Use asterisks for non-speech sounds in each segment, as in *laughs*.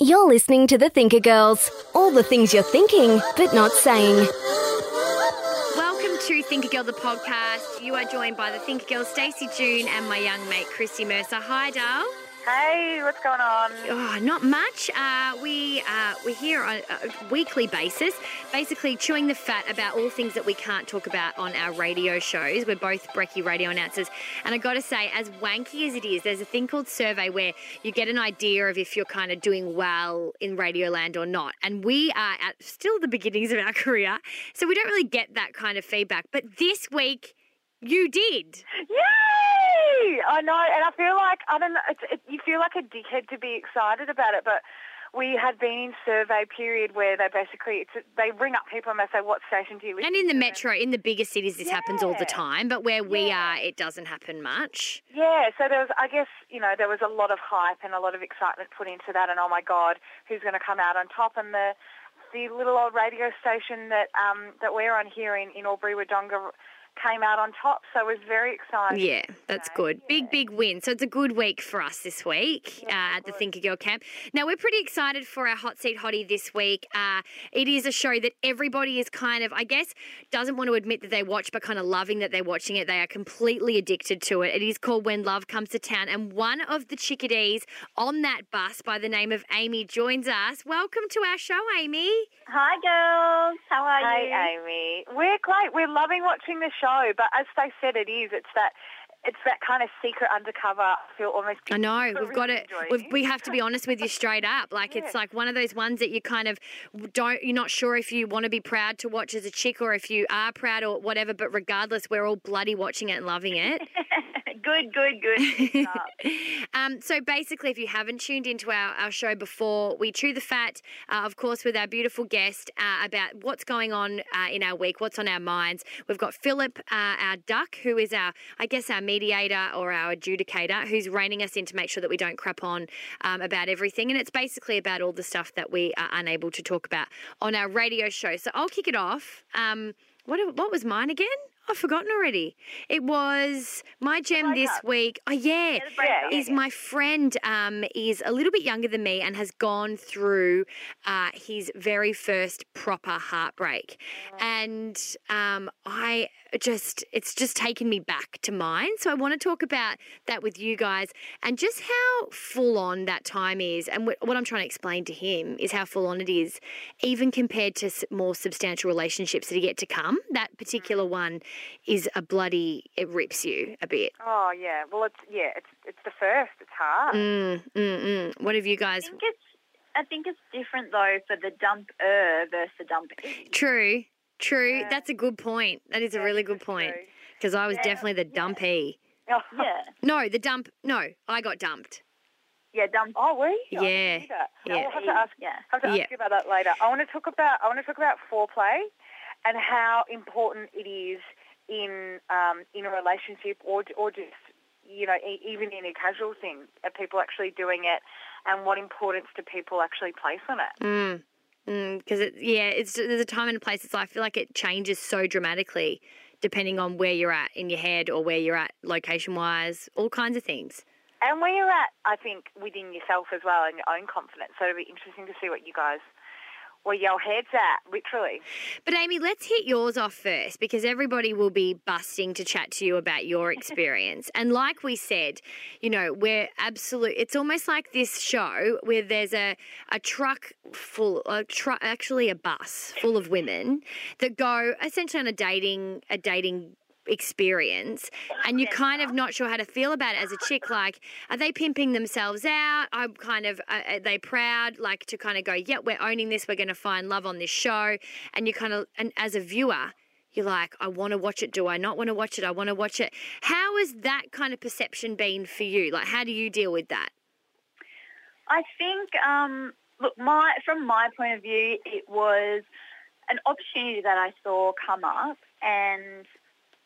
You're listening to the Thinker Girls. All the things you're thinking, but not saying. Welcome to Thinker Girl, the podcast. You are joined by the Thinker Girl, Stacey June, and my young mate, Christy Mercer. Hi, Dale. Hey, what's going on? Oh, not much. Uh, we uh, we're here on a weekly basis, basically chewing the fat about all things that we can't talk about on our radio shows. We're both brekkie radio announcers, and I got to say, as wanky as it is, there's a thing called survey where you get an idea of if you're kind of doing well in Radioland or not. And we are at still the beginnings of our *laughs* career, so we don't really get that kind of feedback. But this week, you did. Yay! I know, and I feel like I don't know. It's, it, you feel like a dickhead to be excited about it, but we had been in survey period where they basically it's, they ring up people and they say, "What station do you listen?" And in the metro, in the bigger cities, this happens all the time. But where we Yeah. are, it doesn't happen much. Yeah, so there was, I guess, you know, there was a lot of hype and a lot of excitement put into that, and oh my God, who's going to come out on top? And the the little old radio station that um, that we're on here in in Albury Wodonga came out on top, so it was very exciting. Yeah, that's good. Big, big win. So it's a good week for us this week uh, at the Thinker Girl camp. Now, we're pretty excited for our Hot Seat Hottie this week. Uh, it is a show that everybody is kind of, I guess, doesn't want to admit that they watch, but kind of loving that they're watching it. They are completely addicted to it. It is called When Love Comes to Town. And one of the chickadees on that bus by the name of Amy joins us. Welcome to our show, Amy. Hi, girls. How are Hey, you? Hi, Amy. We're great. We're loving watching the show, but as they said, it is. It's that. It's that kind of secret undercover. I feel almost. I know we've got it. We've, we have to be honest with you straight up. Like it's like one of those ones that you kind of don't. You're not sure if you want to be proud to watch as a chick or if you are proud or whatever. But regardless, we're all bloody watching it and loving it. *laughs* good, good, good. Keep it up. Um, so basically, if you haven't tuned into our, our show before, we chew the fat, uh, of course, with our beautiful guest uh, about what's going on uh, in our week, what's on our minds. We've got Philip, uh, our duck, who is our, I guess, our mediator or our adjudicator, who's reining us in to make sure that we don't crap on um, about everything. And it's basically about all the stuff that we are unable to talk about on our radio show. So I'll kick it off. Um, what, what was mine again? I've forgotten already. It was my gem this week. Oh, yeah. the breakup. Is my friend um, is a little bit younger than me and has gone through uh, his very first proper heartbreak, and um, I just it's just taken me back to mine. So I want to talk about that with you guys and just how full on that time is, and wh- what I'm trying to explain to him is how full on it is, even compared to s- more substantial relationships that are yet to come. That particular one is a bloody it rips you a bit. Oh yeah. Well, it's yeah. It's it's the first. It's hard. Mm, mm, mm. What have you I guys? think it's I think it's different though for the dumper versus the dumpy. True, true. Yeah. That's a good point. That is a really good point. Because I was definitely the dumpy. Yeah. *laughs* *laughs* No, the dump. No, I got dumped. Yeah, dump. Oh, we? Yeah, yeah. I'll have to ask. Yeah. have to ask Yeah. you about that later. I want to talk about. I want to talk about foreplay, and how important it is in um, in a relationship, or or just you know e- even in a casual thing, are people actually doing it, and what importance do people actually place on it? Mm. Mm, because it, yeah, it's there's a time and a place. It's I feel like it changes so dramatically depending on where you're at in your head or where you're at location wise, all kinds of things. And where you're at, I think, within yourself as well and your own confidence. So it'll be interesting to see what you guys, where your head's at, literally. But Amy, let's hit yours off first because everybody will be busting to chat to you about your *laughs* experience. and like we said, you know, we're absolute. It's almost like this show where there's a a truck full, a truck, actually a bus full of women that go essentially on a dating a dating experience and you're kind of not sure how to feel about it as a chick like are they pimping themselves out? I'm kind of uh, are they proud like to kind of go yeah we're owning this we're going to find love on this show and you kind of and as a viewer you're like i want to watch it do i not want to watch it? I want to watch it. How has that kind of perception been for you? Like how do you deal with that? I think, um, look, my from my point of view, it was an opportunity that I saw come up, and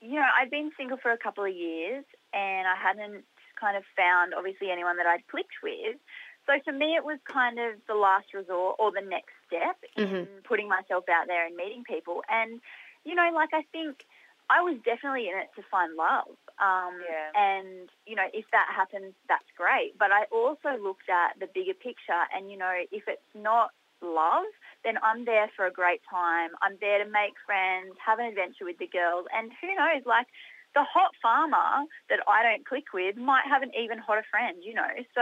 you know, I'd been single for a couple of years, and I hadn't kind of found obviously anyone that I'd clicked with. So for me, it was kind of the last resort or the next step in putting myself out there and meeting people. And you know, like I think I was definitely in it to find love. Um, Yeah. And, you know, if that happens, that's great. But I also looked at the bigger picture and, you know, if it's not love, then I'm there for a great time. I'm there to make friends, have an adventure with the girls. And who knows, like, the hot farmer that I don't click with might have an even hotter friend, you know. So,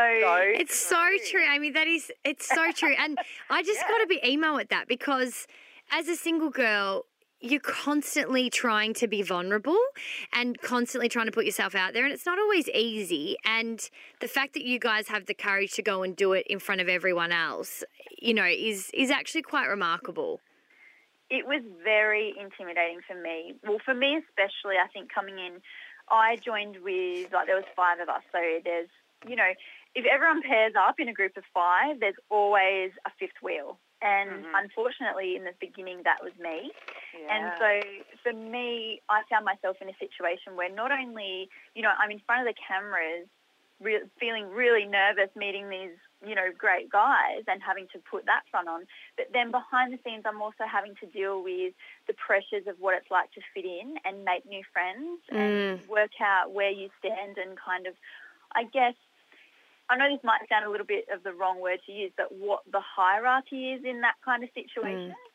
It's so true, Amy. That is, it's so true. And *laughs* I just got to be emo at that because as a single girl, you're constantly trying to be vulnerable and constantly trying to put yourself out there. And it's not always easy. And the fact that you guys have the courage to go and do it in front of everyone else, you know, is, is actually quite remarkable. it was very intimidating for me. Well, for me especially, I think coming in, I joined with like there was five of us. So there's you know, if everyone pairs up in a group of five, there's always a fifth wheel. And mm-hmm. unfortunately, in the beginning, that was me. Yeah. And so for me, I found myself in a situation where not only, you know, I'm in front of the cameras, re- feeling really nervous meeting these, you know, great guys and having to put that front on, but then behind the scenes, I'm also having to deal with the pressures of what it's like to fit in and make new friends and mm. work out where you stand and kind of, I guess, I know this might sound a little bit of the wrong word to use, but what the hierarchy is in that kind of situation. Mm.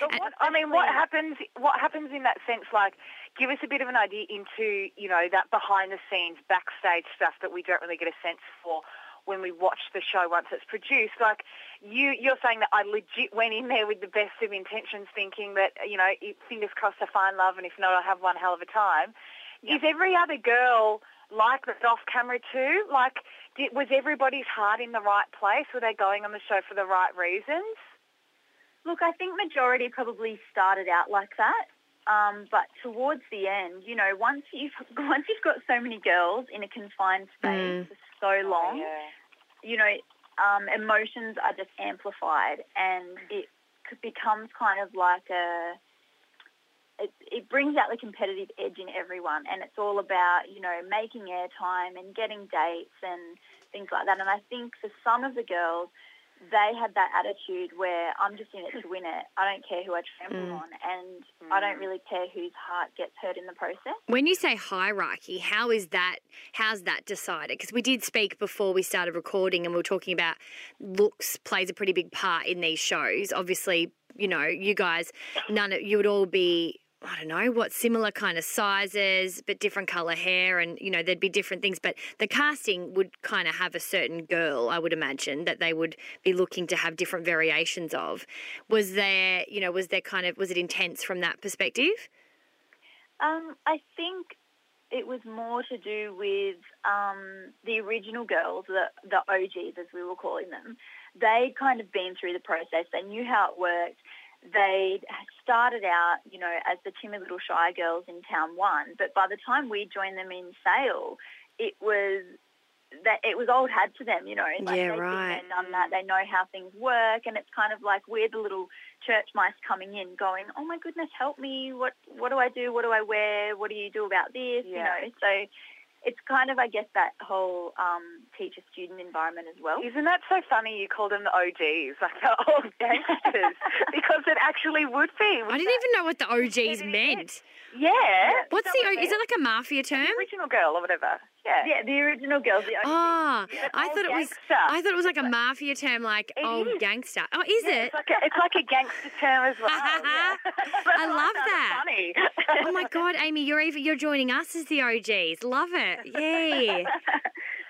But what, I mean, what happens? What happens in that sense? Like, give us a bit of an idea into you know that behind the scenes, backstage stuff that we don't really get a sense for when we watch the show once it's produced. Like, you you're saying that I legit went in there with the best of intentions, thinking that you know, fingers crossed, I find love, and if not, I'll have one hell of a time. Is every other girl like that off camera too? Like, did, was everybody's heart in the right place? Were they going on the show for the right reasons? Look, I think majority probably started out like that. Um, but towards the end, you know, once you've *laughs* once you've got so many girls in a confined space for so long, Yeah. you know, um, emotions are just amplified, and it becomes kind of like a. It, it brings out the competitive edge in everyone, and it's all about you know making airtime and getting dates and things like that. And I think for some of the girls, they had that attitude where I'm just in it to win it. I don't care who I trample mm. on, and I don't mm. really care whose heart gets hurt in the process. When you say hierarchy, how is that? How's that decided? Because we did speak before we started recording, and we were talking about looks plays a pretty big part in these shows. Obviously, you know, you guys, none of you would all be. I don't know what similar kind of sizes, but different color hair, and you know there'd be different things. But the casting would kind of have a certain girl, I would imagine, that they would be looking to have different variations of. Was there, you know, was there kind of was it intense from that perspective? Um, I think it was more to do with um, the original girls, the, the OGs as we were calling them. They'd kind of been through the process. They knew how it worked. They started out, you know, as the timid little shy girls in Town One, but by the time we joined them in Sale, it was that it was old hat to them, you know. Like Yeah, they've been there, done that. They know how things work, and it's kind of like we're the little church mice coming in, going, "Oh my goodness, help me! What what do I do? What do I wear? What do you do about this?" You know. So it's kind of, I guess, that whole um, teacher-student environment as well. Isn't that so funny? You call them the OGs, like the old *laughs* gangsters, because it actually would be. I didn't even know what the OGs meant. Yeah. What's the? O- Is it like a mafia term? original girl or whatever? Yeah. Yeah, the original girls. The Ah, I thought it was. I thought it was like a mafia term, like It old is. gangster. Oh, is Yeah, it? It's like, a, it's like a gangster term as well. *laughs* yeah. I *laughs* love that. Funny. Oh my God, Amy, you're even you're joining us as the OGs. Love it. Yay. *laughs*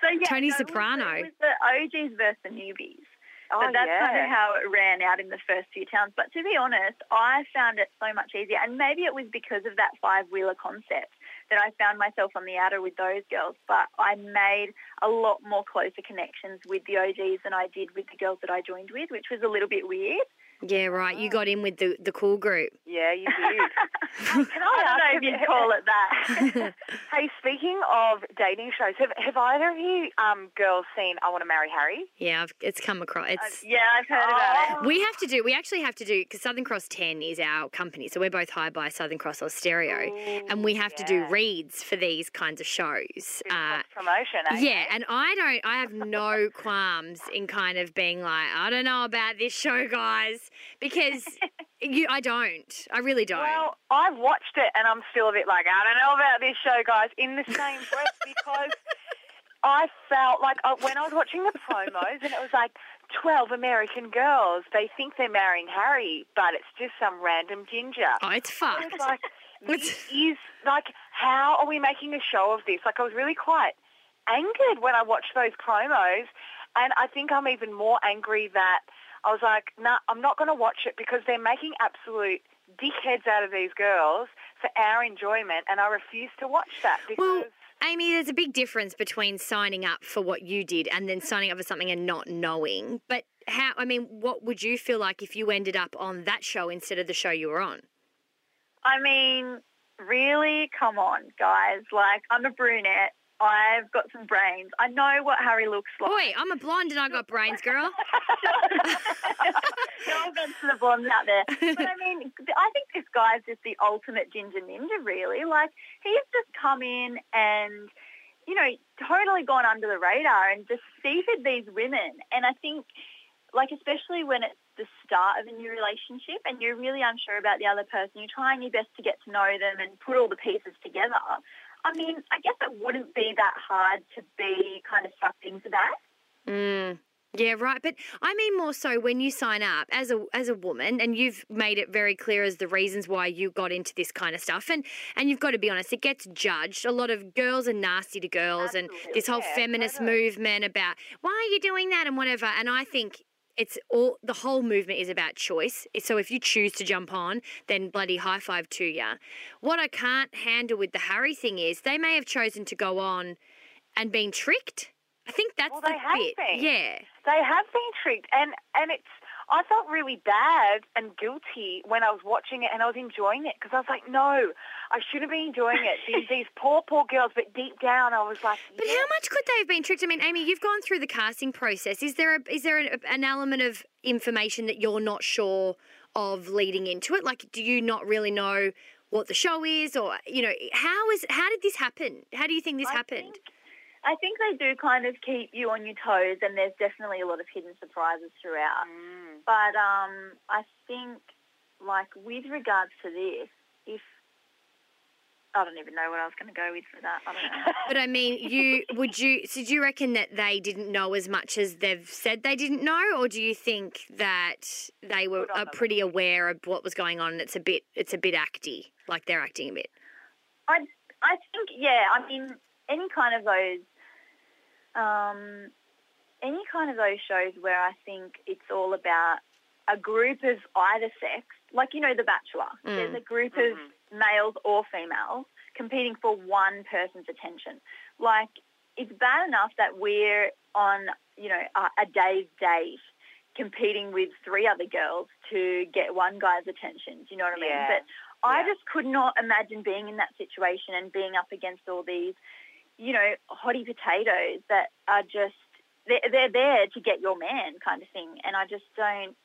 So, yeah, Tony so Soprano. It was the OGs versus the newbies. Oh, but that's kind of how it ran out in the first few towns. But to be honest, I found it so much easier. And maybe it was because of that five-wheeler concept that I found myself on the outer with those girls. But I made a lot more closer connections with the OGs than I did with the girls that I joined with, which was a little bit weird. Yeah, right. You got in with the, the cool group. Yeah, you did. *laughs* Can I don't know if you'd call it that. *laughs* Hey, speaking of dating shows, have, have either of you um, girls seen I Want to Marry Harry? Yeah, I've, it's come across. It's yeah, I've heard about it. We have to do. We actually have to do because Southern Cross Ten is our company, so we're both hired by Southern Cross Austereo, and we have to do reads for these kinds of shows. Uh, promotion, eh? yeah, and I don't. I have no qualms in kind of being like, I don't know about this show, guys, because *laughs* you. I don't. I really don't. Well, I've watched it and I'm still a bit like, I don't know about this show, guys, in the same *laughs* breath because I felt like uh, when I was watching the promos and it was like 12 American girls, they think they're marrying Harry, but it's just some random ginger. oh, it's I fucked. was like, *laughs* this is, like, how are we making a show of this? Like, I was really quite angered when I watched those promos, and I think I'm even more angry that I was like, nah, I'm not going to watch it because they're making absolute dickheads out of these girls for our enjoyment, and I refuse to watch that because... Well, Amy, there's a big difference between signing up for what you did and then signing up for something and not knowing. But how? I mean, what would you feel like if you ended up on that show instead of the show you were on? I mean, really, come on, guys. Like, I'm a brunette. I've got some brains. I know what Harry looks like. Boy, I'm a blonde and I got brains, girl. *laughs* no offense to the blondes out there. But I mean, I think this guy's just the ultimate ginger ninja, really. Like, he's just come in and, you know, totally gone under the radar and deceived these women. And I think, like, especially when it's the start of a new relationship and you're really unsure about the other person, you're trying your best to get to know them and put all the pieces together. I mean, I guess it wouldn't be that hard to be kind of sucked into that. Mm. Yeah, right. But I mean more so when you sign up as a as a woman, and you've made it very clear as the reasons why you got into this kind of stuff, and and you've got to be honest, it gets judged. A lot of girls are nasty to girls, and this whole Yeah, feminist movement about why are you doing that and whatever. And I think it's all the whole movement is about choice. So if you choose to jump on, then bloody high five to ya. What I can't handle with the Harry thing is they may have chosen to go on and been tricked. I think that's Well, the they have bit. been. Yeah. They have been tricked, and and it's. I felt really bad and guilty when I was watching it, and I was enjoying it because I was like, no, I shouldn't be enjoying it. These, *laughs* these poor, poor girls, but deep down, I was like, But how much could they have been tricked? I mean, Amy, you've gone through the casting process. Is there a, is there an, an element of information that you're not sure of leading into it? Like, do you not really know what the show is, or you know, how is how did this happen? How do you think this I happened? think- I think they do kind of keep you on your toes, and there's definitely a lot of hidden surprises throughout. Mm. But um, I think, like with regards to this, if I don't even know what I was going to go with for that. I don't know. *laughs* But I mean, you would you? So do you reckon that they didn't know as much as they've said they didn't know, or do you think that they were are pretty aware of what was going on? And it's a bit, it's a bit acty, like they're acting a bit. I I think yeah. I mean, any kind of those, um, any kind of those shows where I think it's all about a group of either sex, like you know, The Bachelor. There's a group of males or females competing for one person's attention. Like it's bad enough that we're on, you know, a, a day's date competing with three other girls to get one guy's attention. Do you know what I mean? Yeah. But I Yeah. just could not imagine being in that situation and being up against all these, you know, hottie potatoes that are just they're, they're there to get your man kind of thing. And I just don't.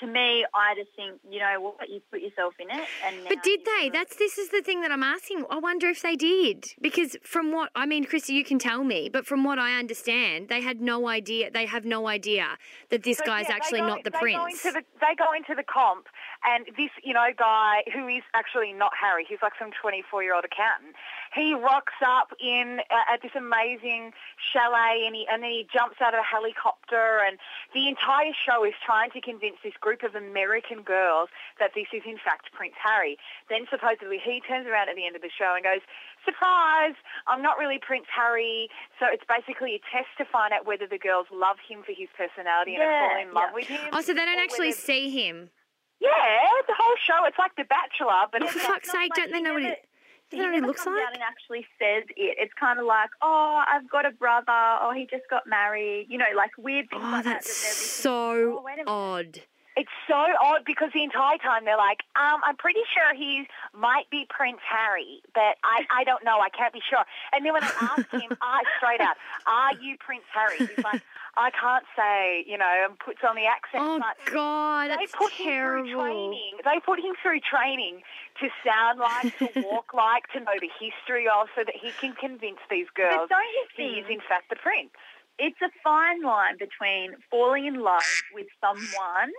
To me, I just think you know what you put yourself in it. And But did they? That's this is the thing that I'm asking. I wonder if they did because from what I mean, Christy, you can tell me, but from what I understand, they had no idea. They have no idea that this guy's yeah, actually go- not the they prince. Go the, they go into the comp, and this, you know, guy who is actually not Harry, he's like some 24-year-old accountant. He rocks up in uh, at this amazing chalet, and he and then he jumps out of a helicopter, and the entire show is trying to convince this group of American girls that this is in fact Prince Harry. Then supposedly he turns around at the end of the show and goes, "Surprise! I'm not really Prince Harry." So it's basically a test to find out whether the girls love him for his personality and fall in love yeah. with him. oh, so they don't actually whether- see him. Yeah, the whole show. It's like The Bachelor, but Oh, it's for like, fuck's sake! like Don't they know what never- he they know what he never looks comes like? out and actually says it. It's kind of like, oh, I've got a brother, or he just got married. You know, like weird things Oh, like that's that. so oh, wait a minute. odd. It's so odd because the entire time they're like, um, I'm pretty sure he might be Prince Harry, but I, I don't know. I can't be sure. And then when I ask him, I *laughs* straight out, are you Prince Harry? He's like, I can't say, you know, and puts on the accent. Oh but God, they that's put him terrible. through training. They put him through training to sound like, to *laughs* walk like, to know the history of, so that he can convince these girls But don't you he is in fact the prince. it's a fine line between falling in love with someone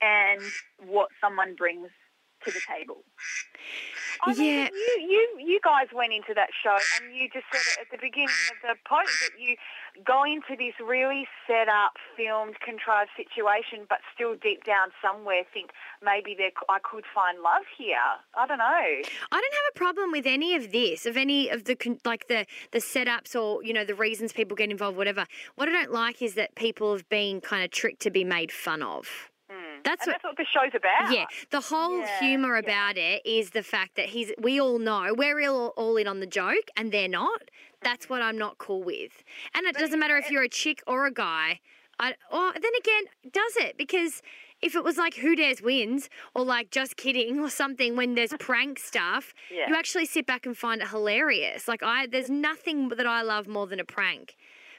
and what someone brings to the table. I mean, Yeah. you, you you guys went into that show and you just said it at the beginning of the post that you go into this really set up, filmed, contrived situation, but still deep down somewhere think maybe there I could find love here. I don't know. I don't have a problem with any of this, of any of the like the the setups or you know the reasons people get involved, whatever. What I don't like is that people have been kind of tricked to be made fun of. That's what. that's what the show's about. Yeah, the whole Yeah, humor yeah. about it is the fact that he's. We all know we're all, all in on the joke, and they're not. That's what I'm not cool with. And it doesn't matter if you're a chick or a guy. I, or then again, does it? Because if it was like Who Dares Wins or like Just Kidding *laughs* or something, when there's *laughs* prank stuff, Yeah. you actually sit back and find it hilarious. Like I, there's nothing that I love more than a prank.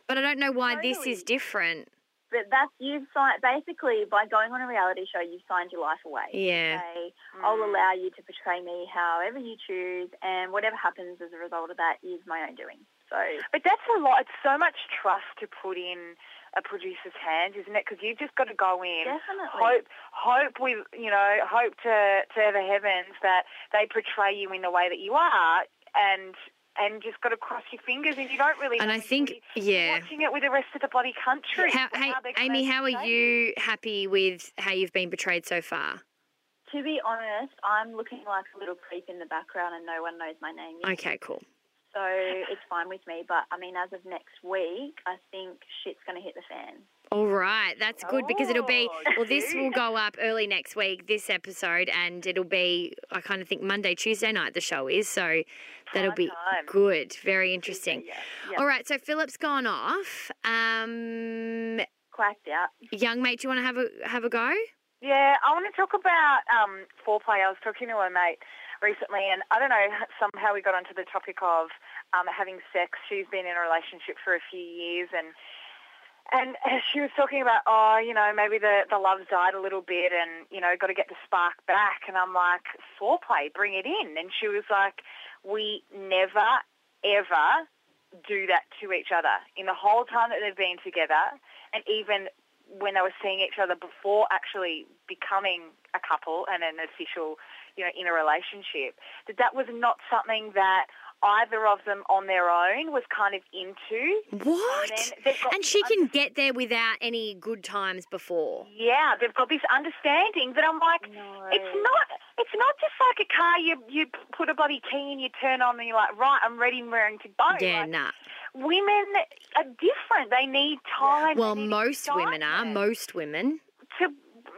But I don't know why this is different. But that's you've signed basically by going on a reality show, you've signed your life away. Yeah. Say, I'll mm. allow you to portray me however you choose, and whatever happens as a result of that is my own doing. So But that's a lot. It's so much trust to put in a producer's hands, isn't it? Because you've just got to go in, Definitely. hope, hope with you know, hope to to the heavens that they portray you in the way that you are, and and just got to cross your fingers, and you don't really. And I think- until yeah. watching it with the rest of the bloody country. How, how hey, Amy, how are you happy with how you've been portrayed so far? to be honest, I'm looking like a little creep in the background, and no one knows my name yet. Okay, cool. So it's fine with me. But I mean, as of next week, I think shit's going to hit the fan. All right, that's good because it'll be Oh, well. This will go up early next week, this episode, and it'll be I kind of think Monday, Tuesday night the show is, so that'll be time. good, very interesting. Yeah, yeah. All right, so Philip's gone off. Um, Quacked out. young mate, do you want to have a have a go? Yeah, I want to talk about um, foreplay. I was talking to a mate recently, and I don't know, somehow we got onto the topic of um, having sex. She's been in a relationship for a few years, and and she was talking about, oh, you know, maybe the, the love's died a little bit and, you know, got to get the spark back. And I'm like, foreplay, bring it in. And she was like, we never, ever do that to each other in the whole time that they've been together and even when they were seeing each other before actually becoming a couple and an official, you know, in a relationship, that that was not something that either of them on their own was kind of into. What? And then got And she can get there without any good times before. yeah, they've got this understanding that I'm like, No. it's not, it's not just like a car. You you put a bloody key and you turn on and you're like, right, I'm ready and raring to go. Yeah, Like, nah. Women are different. They need time. Well, need most women are. Most women. to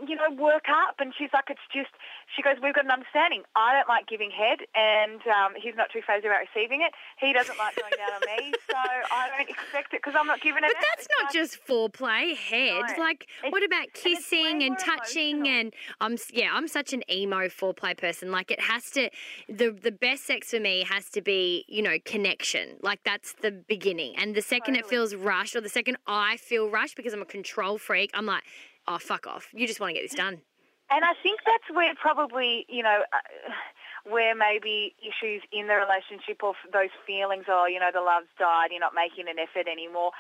you know work up. And she's like, it's just. She goes, we've got an understanding. I don't like giving head, and um, he's not too phased about receiving it. He doesn't like going down on me, so I don't expect it because I'm not giving it. But out. that's It's not like- just foreplay, head. No. Like, It's- what about kissing way and touching? emotional. And I'm yeah, I'm such an emo foreplay person. Like, it has to. The the best sex for me has to be you know connection. Like that's the beginning. And the second it feels rushed, or the second I feel rushed because I'm a control freak, I'm like, oh fuck off. You just want to get this done. And I think that's where probably, you know, uh, where maybe issues in the relationship or those feelings, oh, you know, the love's died, you're not making an effort anymore.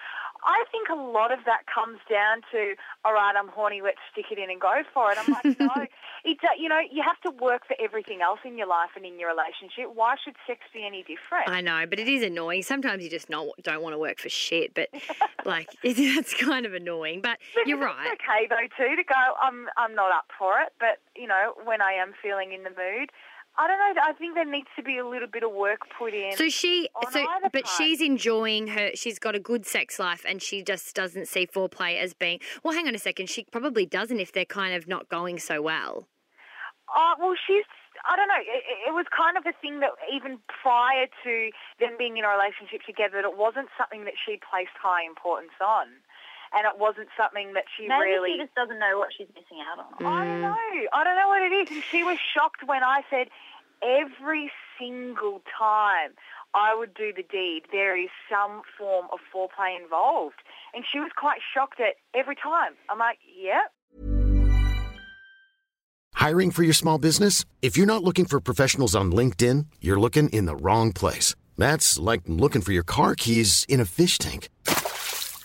I think a lot of that comes down to, all right, I'm horny, let's stick it in and go for it. I'm like, *laughs* no, it's, uh, you know, you have to work for everything else in your life and in your relationship. Why should sex be any different? I know, but it is annoying. Sometimes you just not, don't want to work for shit. But *laughs* like, *laughs* that's kind of annoying. But But you're right. it's right. okay though too to go. I'm I'm not up for it, but you know when I am feeling in the mood, I don't know. I think there needs to be a little bit of work put in. So she, so but part. she's enjoying her. She's got a good sex life, and she just doesn't see foreplay as being. Well, hang on a second. She probably doesn't if they're kind of not going so well. Oh, well, she's, I don't know, it, it was kind of a thing that even prior to them being in a relationship together, that it wasn't something that she placed high importance on. And it wasn't something that she Maybe really. she just doesn't know what she's missing out on. I don't know. I don't know what it is. And she was shocked when I said every single time I would do the deed, there is some form of foreplay involved. And she was quite shocked at every time. I'm like, yep. Hiring for your small business? If you're not looking for professionals on LinkedIn, you're looking in the wrong place. That's like looking for your car keys in a fish tank.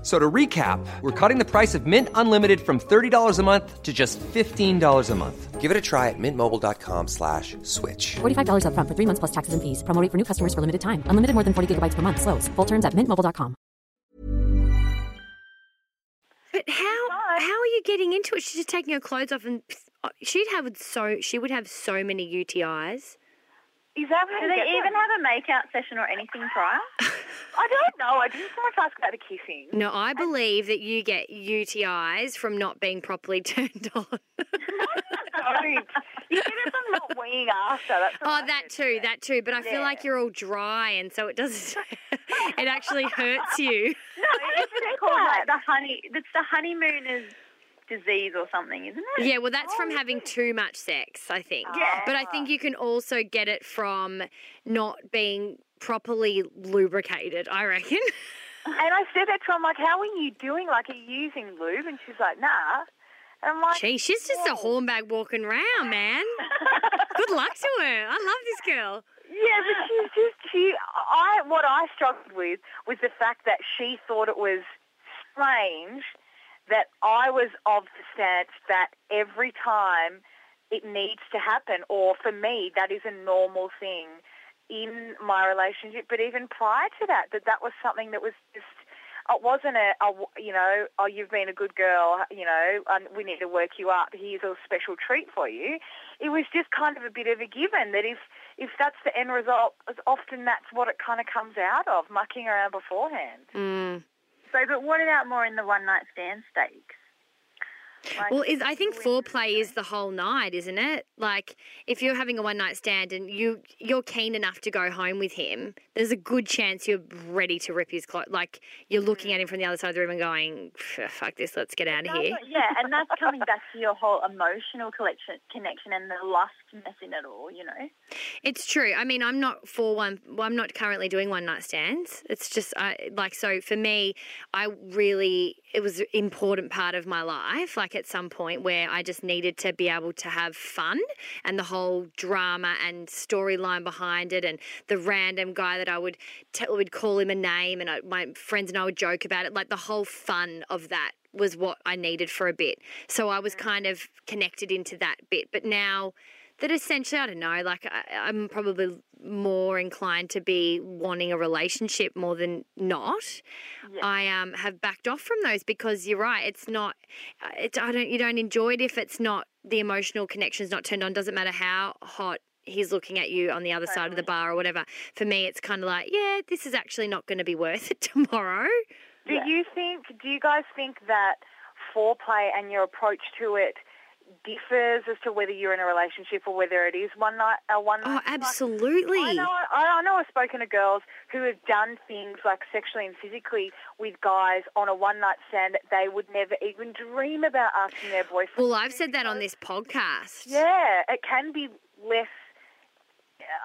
F- So to recap, we're cutting the price of Mint Unlimited from $30 a month to just $15 a month. Give it a try at mintmobile.com slash switch. $45 upfront for three months plus taxes and fees. Promo rate for new customers for limited time. Unlimited more than 40 gigabytes per month. Slows. Full terms at mintmobile.com. But how how are you getting into it? She's just taking her clothes off, and oh, she'd have so she would have so many UTIs. Is that how Do they even them? have a make-out session or anything prior? *laughs* I don't know. I didn't so much ask about the kissing. No, I believe that you get UTIs from not being properly *laughs* turned on. don't. You get it from not weeing after. That's Oh, that heard. too, that too. But I feel like you're all dry, and so it doesn't. *laughs* it actually hurts you. No, isn't called like the honey? It's the honeymooners disease or something, isn't it? Yeah, well, that's from oh, having too much sex, I think. Yeah. But I think you can also get it from not being properly lubricated. I reckon. *laughs* And I said that to her, I'm like, how are you doing? Like, are you using lube? And she's like, nah. And I'm like, Gee, she's just a hornbag walking around, man. *laughs* Good luck to her. I love this girl. yeah, but she's just, she, I, what I struggled with was the fact that she thought it was strange that I was of the stance that every time it needs to happen, or for me, that is a normal thing in my relationship. But even prior to that, that that was something that was just, it wasn't a, a you know, oh, you've been a good girl, you know, and we need to work you up. Here's a special treat for you. It was just kind of a bit of a given that if, if that's the end result, often that's what it kind of comes out of, mucking around beforehand. Mm. So, but what about more in the one night stand stakes? Like, Well, is I think foreplay is the whole night, isn't it? Like if you're having a one night stand and you you're keen enough to go home with him, there's a good chance you're ready to rip his clothes. Like you're looking mm. at him from the other side of the room and going, "Fuck this, let's get out of here." what- yeah, and that's coming back to your whole emotional collection, connection and the lust in it all, you know? It's true. I mean, I'm not for one. Well, I'm not currently doing one night stands. It's just I like so for me. I really it was an important part of my life. Like at some point where I just needed to be able to have fun and the whole drama and storyline behind it, and the random guy that I would tell would call him a name, and I, my friends and I would joke about it. Like the whole fun of that was what I needed for a bit. So I was kind of connected into that bit. But now that essentially, I don't know, like I, I'm probably more inclined to be wanting a relationship more than not. I um, have backed off from those because you're right. It's not. uh, It's I don't. You don't enjoy it if it's not the emotional connection's not turned on. Doesn't matter how hot he's looking at you on the other side of the bar or whatever. For me, it's kind of like, yeah, this is actually not going to be worth it *laughs* tomorrow. Do you think, do you guys think that foreplay and your approach to it differs as to whether you're in a relationship or whether it is one night, a one Oh, night? absolutely. I know, I, I know I've spoken to girls who have done things like sexually and physically with guys on a one night stand that they would never even dream about asking their boyfriend. Well, I've said that on this podcast. Yeah, it can be less.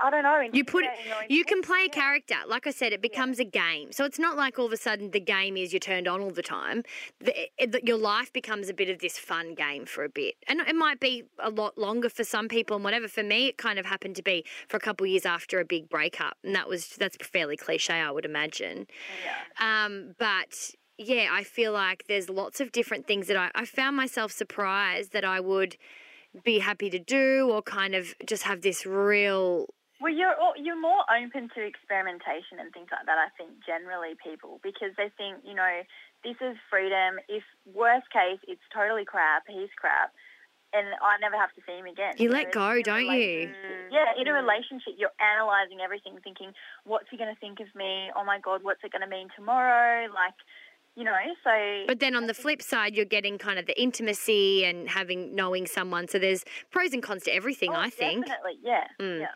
I don't know. You put you can play a character. Like I said, it becomes a game. So it's not like all of a sudden the game is you're turned on all the time. The, it, your life becomes a bit of this fun game for a bit, and it might be a lot longer for some people and whatever. For me, it kind of happened to be for a couple of years after a big breakup, and that was that's fairly cliche, I would imagine. Um, but yeah, I feel like there's lots of different things that I, I found myself surprised that I would be happy to do or kind of just have this real Well, you're al- you're more open to experimentation and things like that. I think generally people because they think you know this is freedom. If worst case, it's totally crap. He's crap, and I never have to see him again. You let go, don't you? Mm. Yeah, in a mm. relationship, you're analysing everything, thinking, what's he going to think of me? Oh my God, what's it going to mean tomorrow? Like, you know, so. But then on the flip side, you're getting kind of the intimacy and having knowing someone. So there's pros and cons to everything. Oh, I think Definitely, yeah. Mm. yeah.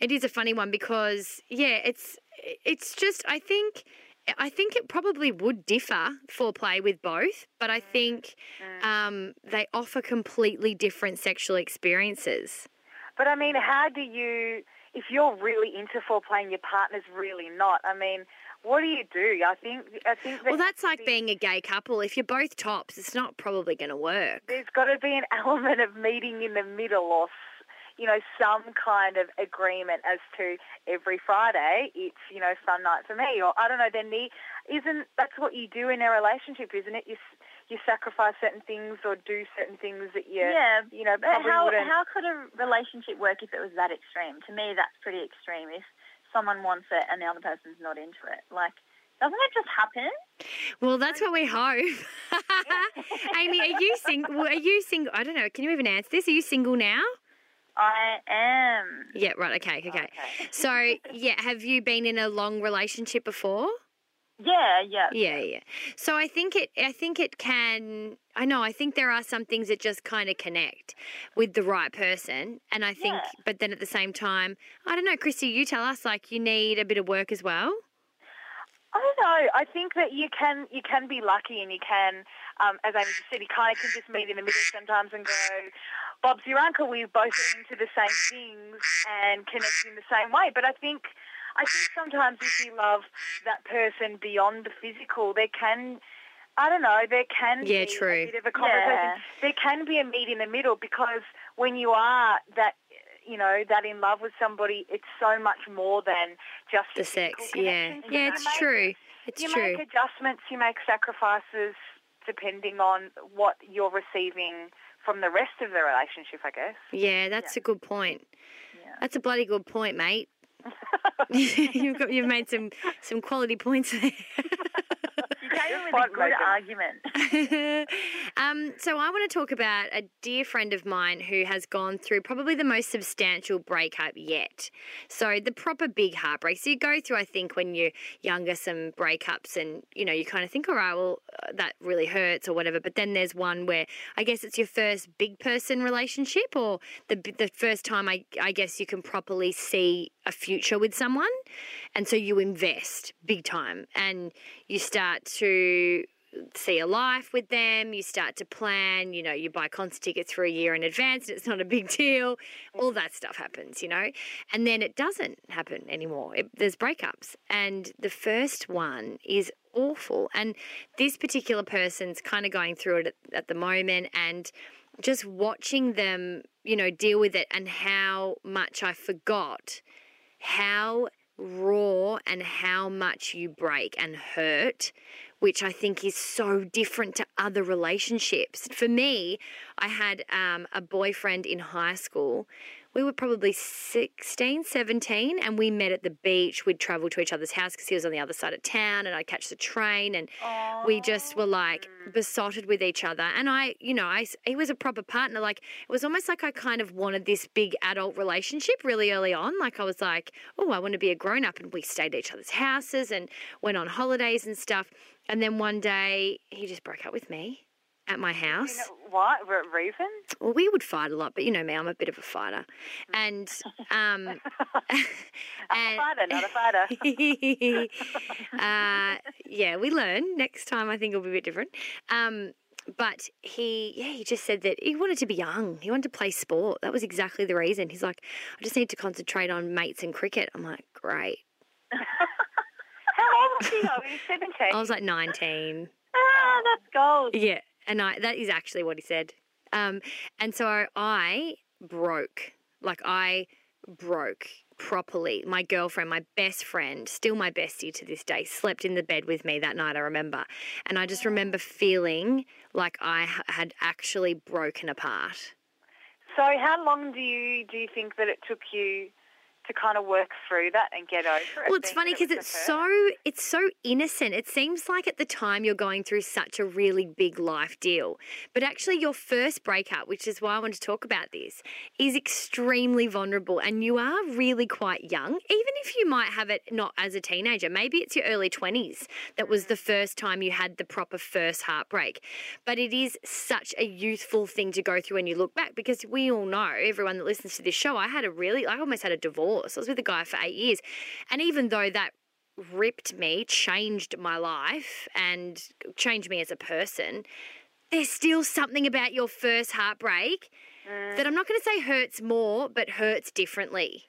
it is a funny one because yeah, it's it's just I think. I think it probably would differ foreplay with both, but Mm. I think um, they offer completely different sexual experiences. But I mean, how do you, if you're really into foreplay and your partner's really not? I mean, what do you do? I think I think that Well, that's like being a gay couple. If you're both tops, it's not probably going to work. there's got to be an *laughs* element of meeting in the middle or you know some kind of agreement as to every friday it's you know fun night for me or i don't know there need isn't that's what you do in a relationship isn't it you you sacrifice certain things or do certain things that you Yeah, you know But probably how, wouldn't how could a relationship work if it was that extreme? To me, that's pretty extreme. If someone wants it and the other person's not into it, like, doesn't it just happen? Well, that's what we hope. *laughs* Amy, are you single? Are you single? I don't know. Can you even answer this? Are you single now? I am. Yeah, right. Okay, okay. So, yeah, have you been in a long relationship before? Yeah, yeah. Yeah, yeah. So I think it. I think it can. I know. I think there are some things that just kind of connect with the right person, and I think. Yeah. But then at the same time, I don't know, Christy. You tell us. Like, you need a bit of work as well. I don't know. I think that you can you can be lucky and you can, um, as Amy just said, you kind of can just meet in the middle sometimes and go, Bob's your uncle. We both are into the same things and connect in the same way. But I think I think sometimes if you love that person beyond the physical, there can. I don't know. There can Yeah, be true. a bit of a conversation. Yeah. There can be a meet in the middle because when you are that, you know, that in love with somebody, it's so much more than just The sex. Yeah. connection. Yeah, You it's make- true. It's you true. make adjustments, you make sacrifices depending on what you're receiving from the rest of the relationship, I guess. Yeah, that's a good point. Yeah. That's a bloody good point, mate. *laughs* *laughs* you've got you've made some some quality points there. You with a good making. argument. *laughs* *laughs* um, so I want to talk about a dear friend of mine who has gone through probably the most substantial breakup yet. So the proper big heartbreak. So you go through, I think, when you're younger, some breakups, and you know you kind of think, all right, well uh, that really hurts or whatever. But then there's one where I guess it's your first big person relationship, or the the first time I I guess you can properly see a future with someone, and so you invest big time, and you start to see a life with them, you start to plan, you know, you buy concert tickets for a year in advance and it's not a big *laughs* deal. All that stuff happens, you know. And then it doesn't happen anymore. It, there's breakups. And the first one is awful. And this particular person's kind of going through it at, at the moment and just watching them, you know, deal with it and how much I forgot how raw and how much you break and hurt, which I think is so different to other relationships. For me, I had um, a boyfriend in high school. We were probably 16, 17, and we met at the beach. We'd travel to each other's house because he was on the other side of town, and I'd catch the train. And we just were like besotted with each other. And I, you know, I, he was a proper partner. Like, it was almost like I kind of wanted this big adult relationship really early on. Like, I was like, oh, I want to be a grown up. And we stayed at each other's houses and went on holidays and stuff. And then one day, he just broke up with me at my house. You know, what reason? Well, we would fight a lot, but you know me, I'm a bit of a fighter. And, um, *laughs* *laughs* A fighter, not a fighter. *laughs* uh, yeah, we learn. Next time, I think it'll be a bit different. Um, but he, yeah, he just said that he wanted to be young. He wanted to play sport. That was exactly the reason. He's like, I just need to concentrate on mates and cricket. I'm like, great. How old was he? though? 17. I was like 19. ah, that's gold. Yeah, and I that is actually what he said. Um, and so I broke, like I broke properly. My girlfriend, my best friend, still my bestie to this day, slept in the bed with me that night. I remember, and I just remember feeling like I had actually broken apart. So how long do you do you think that it took you to kind of work through that and get over it. Well, it's funny it because it's so it's so innocent. It seems like at the time you're going through such a really big life deal, but actually your first breakup, which is why I want to talk about this, is extremely vulnerable, and you are really quite young. Even if you might have it not as a teenager, maybe it's your early twenties that was mm. the first time you had the proper first heartbreak. But it is such a youthful thing to go through when you look back because we all know everyone that listens to this show. I had a really, I almost had a divorce. I was with a guy for eight years. And even though that ripped me, changed my life, and changed me as a person, there's still something about your first heartbreak mm. that I'm not going to say hurts more, but hurts differently.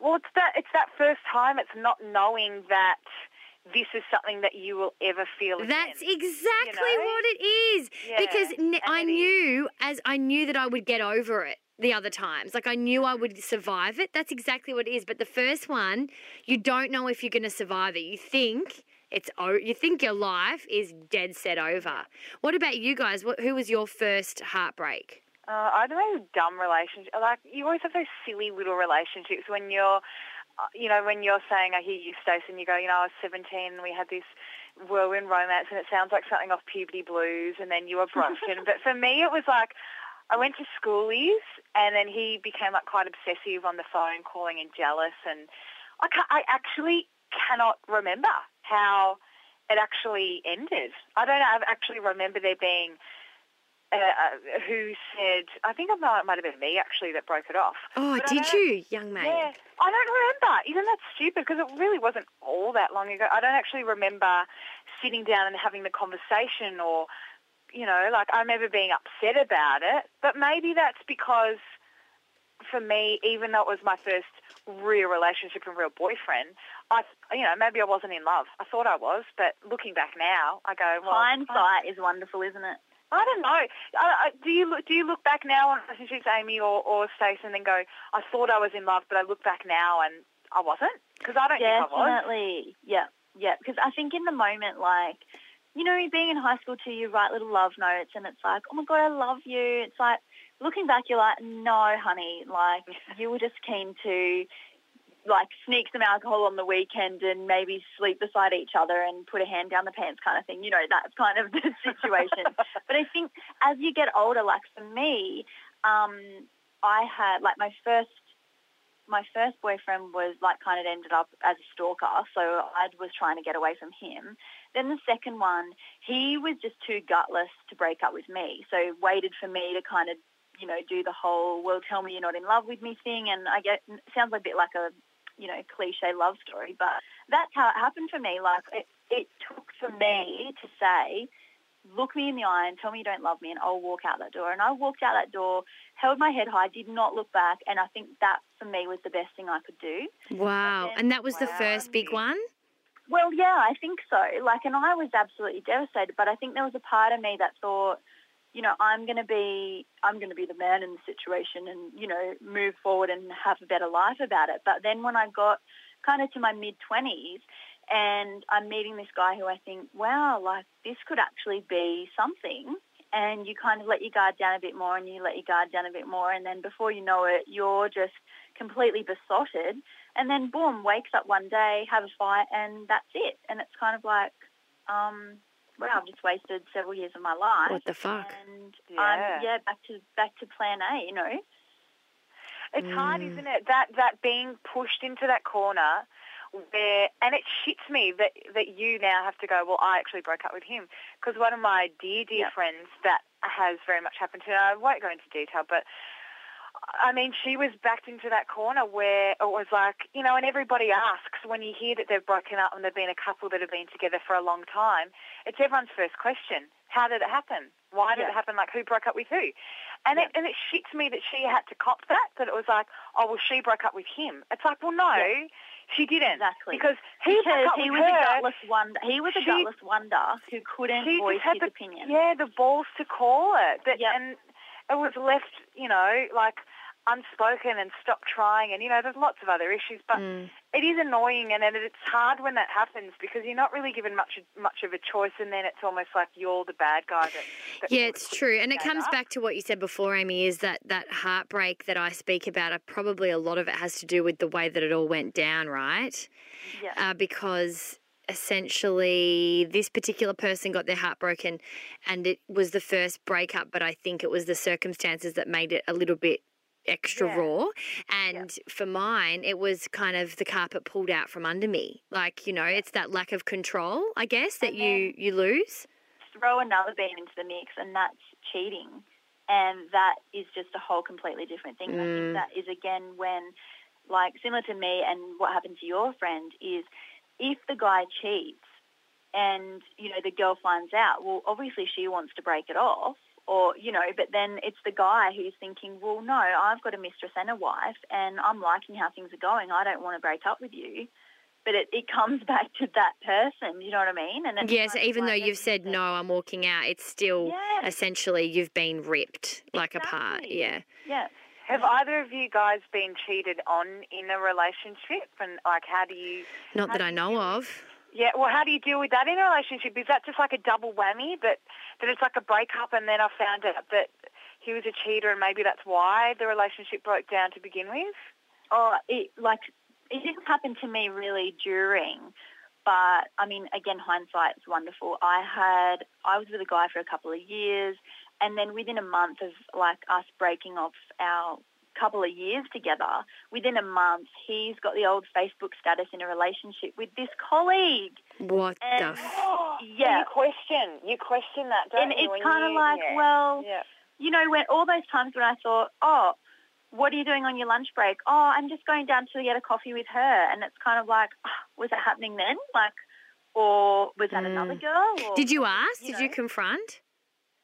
Well, it's that it's that first time. It's not knowing that this is something that you will ever feel again. That's exactly know? what it is. Yeah, because I it is. knew as I knew that I would get over it the other times. Like I knew I would survive it. That's exactly what it is. But the first one, you don't know if you're going to survive it. You think it's o- you think your life is dead set over. What about you guys? What, who was your first heartbreak? Uh, I don't know, dumb relationship. Like you always have those silly little relationships when you're, uh, you know, when you're saying, I hear you, Stacey, and you go, you know, I was 17 and we had this whirlwind romance, and it sounds like something off Puberty Blues, and then you were broken. *laughs* but for me, it was like. I went to schoolies, and then he became like quite obsessive on the phone, calling and jealous, and I, ca I actually cannot remember how it actually ended. I don't know. I actually remember there being uh, uh, who said, I think it might, might have been me actually that broke it off. Oh, But did you, young mate? Yeah, I don't remember. Isn't that stupid? Because it really wasn't all that long ago. I don't actually remember sitting down and having the conversation or, you know, like I remember being upset about it. But maybe that's because for me, even though it was my first real relationship and real boyfriend, I, you know, maybe I wasn't in love. I thought I was, but looking back now, I go, well, Hindsight is wonderful, isn't it? I don't know. I, I, do you look, do you look back now on relationships, Amy or, or Stacey, and then go, I thought I was in love, but I look back now and I wasn't? Because I don't think I was. Definitely. Yeah, yeah. Because I think in the moment, like, you know, being in high school too, you write little love notes and it's like, oh my God, I love you. It's like, looking back, you're like, no, honey, like, *laughs* you were just keen to, like, sneak some alcohol on the weekend and maybe sleep beside each other and put a hand down the pants kind of thing. You know, that's kind of *laughs* the situation. *laughs* but I think as you get older, like for me, um, I had, like, my first my first boyfriend was like kind of ended up as a stalker, so I was trying to get away from him. Then the second one, he was just too gutless to break up with me, so waited for me to kind of, you know, do the whole "well, tell me you're not in love with me" thing, and I get it sounds a bit like a, you know, cliche love story, but that's how it happened for me. Like it, it took for me to say, look me in the eye and tell me you don't love me and I'll walk out that door. And I walked out that door, held my head high, did not look back. And I think that for me was the best thing I could do. Wow. then- And that was the first big one? Well, yeah, I think so. Like, and I was absolutely devastated, but I think there was a part of me that thought, you know, I'm going to be, I'm going to be the man in the situation and, you know, move forward and have a better life about it. But then when I got kind of to my mid twenties and I'm meeting this guy who I think, wow, like this could actually be something. And you kind of let your guard down a bit more and you let your guard down a bit more. And then before you know it, you're just completely besotted. And then boom, wakes up one day, have a fight, and that's it. And it's kind of like, um, well, I've just wasted several years of my life. What the fuck? And Yeah. I'm yeah back to back to plan A. You know. It's hard, Mm. isn't it? That that being pushed into that corner where, and it shits me that that you now have to go. Well, I actually broke up with him because one of my dear dear Yep. friends that has very much happened to. her, I won't go into detail, but I mean, she was backed into that corner where it was like, you know, and everybody asks when you hear that they've broken up and they've been a couple that have been together for a long time, it's everyone's first question. How did it happen? Why did Yeah. it happen? Like, who broke up with who? And it and it shits me that she had to cop that. That it was like, oh well, she broke up with him. It's like, well, no, Yeah. She didn't. Exactly. Because he Because he was her. a gutless wonder. He was a She- gutless wonder who couldn't she voice his the, opinion. Yeah, the balls to call it. That, Yep. And it was left, you know, like unspoken and stop trying. And, you know, there's lots of other issues. But Mm. it is annoying and then it's hard when that happens because you're not really given much much of a choice and then it's almost like you're the bad guy. That, that Yeah, it's true. And it comes up. back to what you said before, Amy, is that that heartbreak that I speak about, uh, probably a lot of it has to do with the way that it all went down, right? Yeah. Uh, because essentially this particular person got their heart broken and it was the first breakup, but I think it was the circumstances that made it a little bit extra Yeah. raw. And for mine, it was kind of the carpet pulled out from under me. Like, you know, it's that lack of control, I guess, that you, you lose. throw another bean into the mix, and that's cheating. And that is just a whole completely different thing. And I Mm. think that is again when, like, similar to me and what happened to your friend is if the guy cheats and, you know, the girl finds out, well, obviously she wants to break it off. Or, you know, but then it's the guy who's thinking, well, no, I've got a mistress and a wife and I'm liking how things are going. I don't want to break up with you. But it, it comes *laughs* back to that person, you know what I mean? And it's Yes, kind of even though you've said no, I'm walking out, it's still Yeah. essentially you've been ripped like apart. Exactly. Yeah. Yeah. Have either of you guys been cheated on in a relationship? And, like, how do you... Not that I know deal- of. Yeah, well, how do you deal with that in a relationship? Is that just like a double whammy that, that it's like a breakup and then I found out that he was a cheater and maybe that's why the relationship broke down to begin with? Oh, it like it didn't happen to me really during, but I mean, again, hindsight is wonderful. I had I was with a guy for a couple of years, and then within a month of like us breaking off our couple of years together, within a month, he's got the old Facebook status in a relationship with this colleague. What the? F- *gasps* Yeah. You question, you question that, don't And you? it's kind of like, yeah. well, yeah. you know, when all those times when I thought, oh, what are you doing on your lunch break? Oh, I'm just going down to get a coffee with her. And it's kind of like, "Ah, was it happening then? Like, or was that another girl? Or, Did you ask? you Did you confront?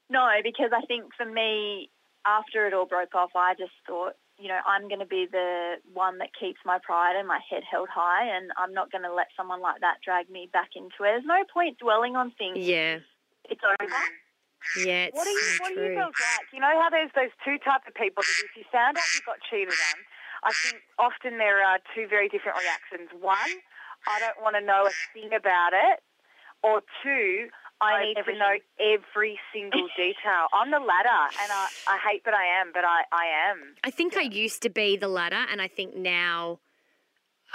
No, because I think for me, after it all broke off, I just thought, you know, I'm going to be the one that keeps my pride and my head held high, and I'm not going to let someone like that drag me back into it. There's no point dwelling on things. Yeah. It's over. Yeah, it's What are you, so what are you girls like? You know how there's those two types of people that if you found out you got cheated on, I think often there are two very different reactions. One, I don't want to know a thing about it, or two, I need everything. to know every single *laughs* detail. I'm the latter, and I, I hate that I am, but I, I am. I think I used to be the latter, and I think now,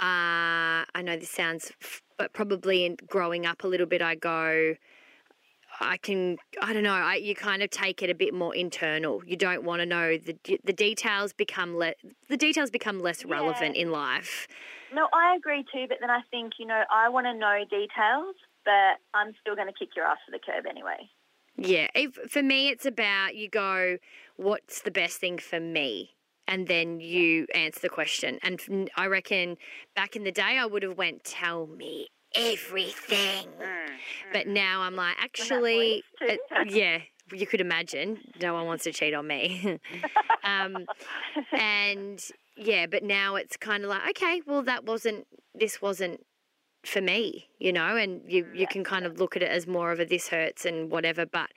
uh, I know this sounds, but probably in growing up a little bit, I go, I can, I don't know, I, you kind of take it a bit more internal. You don't want to know the the details become le- the details become less relevant in life. No, I agree too, but then I think, you know, I want to know details, but I'm still going to kick your ass to the curb anyway. Yeah, if, for me, it's about you go, what's the best thing for me? And then you answer the question. And I reckon back in the day, I would have went, tell me everything. But now I'm like, actually, uh, yeah, you could imagine. No one wants to cheat on me. *laughs* um, and yeah, but now it's kind of like, okay, well, that wasn't, this wasn't for me, you know, and you, you can kind of look at it as more of a this hurts and whatever, but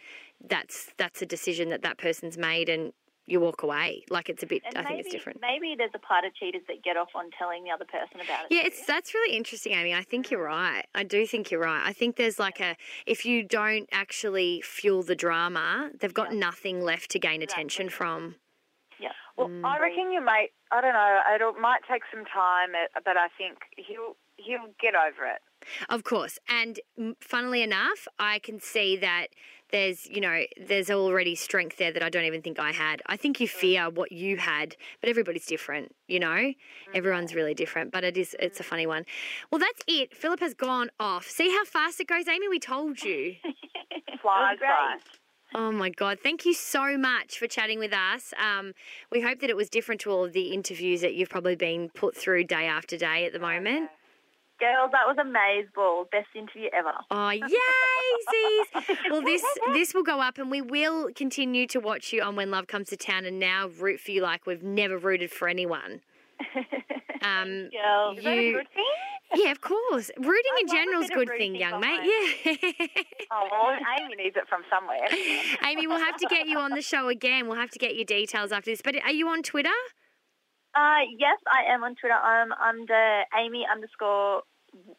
that's that's a decision that that person's made and you walk away. Like it's a bit, And I maybe, think it's different. Maybe there's a part of cheaters that get off on telling the other person about it. Yeah, it's that's really interesting, Amy. I think you're right. I do think you're right. I think there's like a if you don't actually fuel the drama, they've got nothing left to gain attention from. yeah. Well, I reckon you might. I don't know. It might take some time, uh, but I think he'll he'll get over it. Of course. And mm, funnily enough, I can see that there's, you know, there's already strength there that I don't even think I had. I think you fear what you had, but everybody's different, you know? Everyone's really different, but it is it's a funny one. Well, that's it. Philip has gone off. See how fast it goes, Amy? We told you. *laughs* Flies great. by. Oh my God. Thank you so much for chatting with us. Um, we hope that it was different to all of the interviews that you've probably been put through day after day at the moment. Girls, that was amazing. Best interview ever. Oh, *laughs* yay. Well, this *laughs* this will go up, and we will continue to watch you on When Love Comes to Town, and now root for you like we've never rooted for anyone. *laughs* Um, Girls. Is that a good thing? yeah, of course. Rooting in general is a good thing, young mate. Yeah. Oh, well, Amy needs it from somewhere. Amy, we'll have to get you on the show again. We'll have to get your details after this. But are you on Twitter? Uh, yes, I am on Twitter. I'm under Amy underscore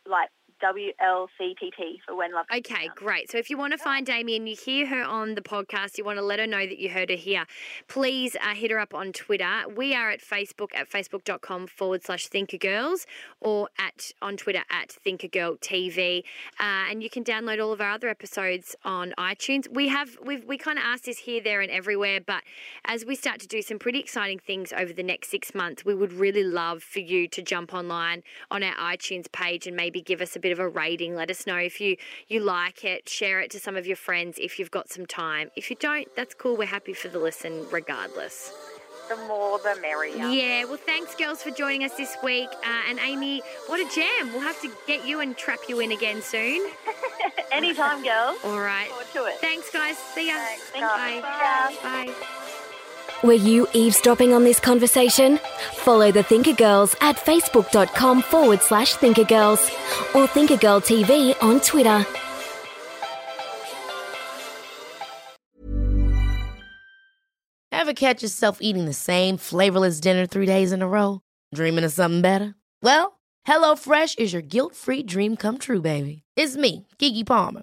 like WLCTT for when love. Comes Okay, great. So if you want to find Amy and you hear her on the podcast, you want to let her know that you heard her here, please uh, hit her up on Twitter. We are at Facebook at facebook.com forward slash thinkergirls or at on Twitter at thinkergirltv. Uh, and you can download all of our other episodes on iTunes. We have, we've, we kind of asked this here, there, and everywhere, but as we start to do some pretty exciting things over the next six months, we would really love for you to jump online on our iTunes page and maybe give us a bit of a rating. Let us know if you, you like it, share it to some of your friends if you've got some time. If you don't, that's cool. We're happy for the listen regardless. The more, the merrier. Yeah, well, thanks, girls, for joining us this week. Uh, and Amy, what a jam. We'll have to get you and trap you in again soon. *laughs* Anytime, girls. All right. Forward to it. Thanks, guys. See ya. Thanks, Bye. guys. Bye. Bye. Were you eavesdropping on this conversation? Follow the Thinker Girls at facebook.com forward slash thinkergirls or Thinkergirl TV on Twitter. Ever catch yourself eating the same flavorless dinner three days in a row? Dreaming of something better? Well, HelloFresh is your guilt free dream come true, baby. It's me, Gigi Palmer.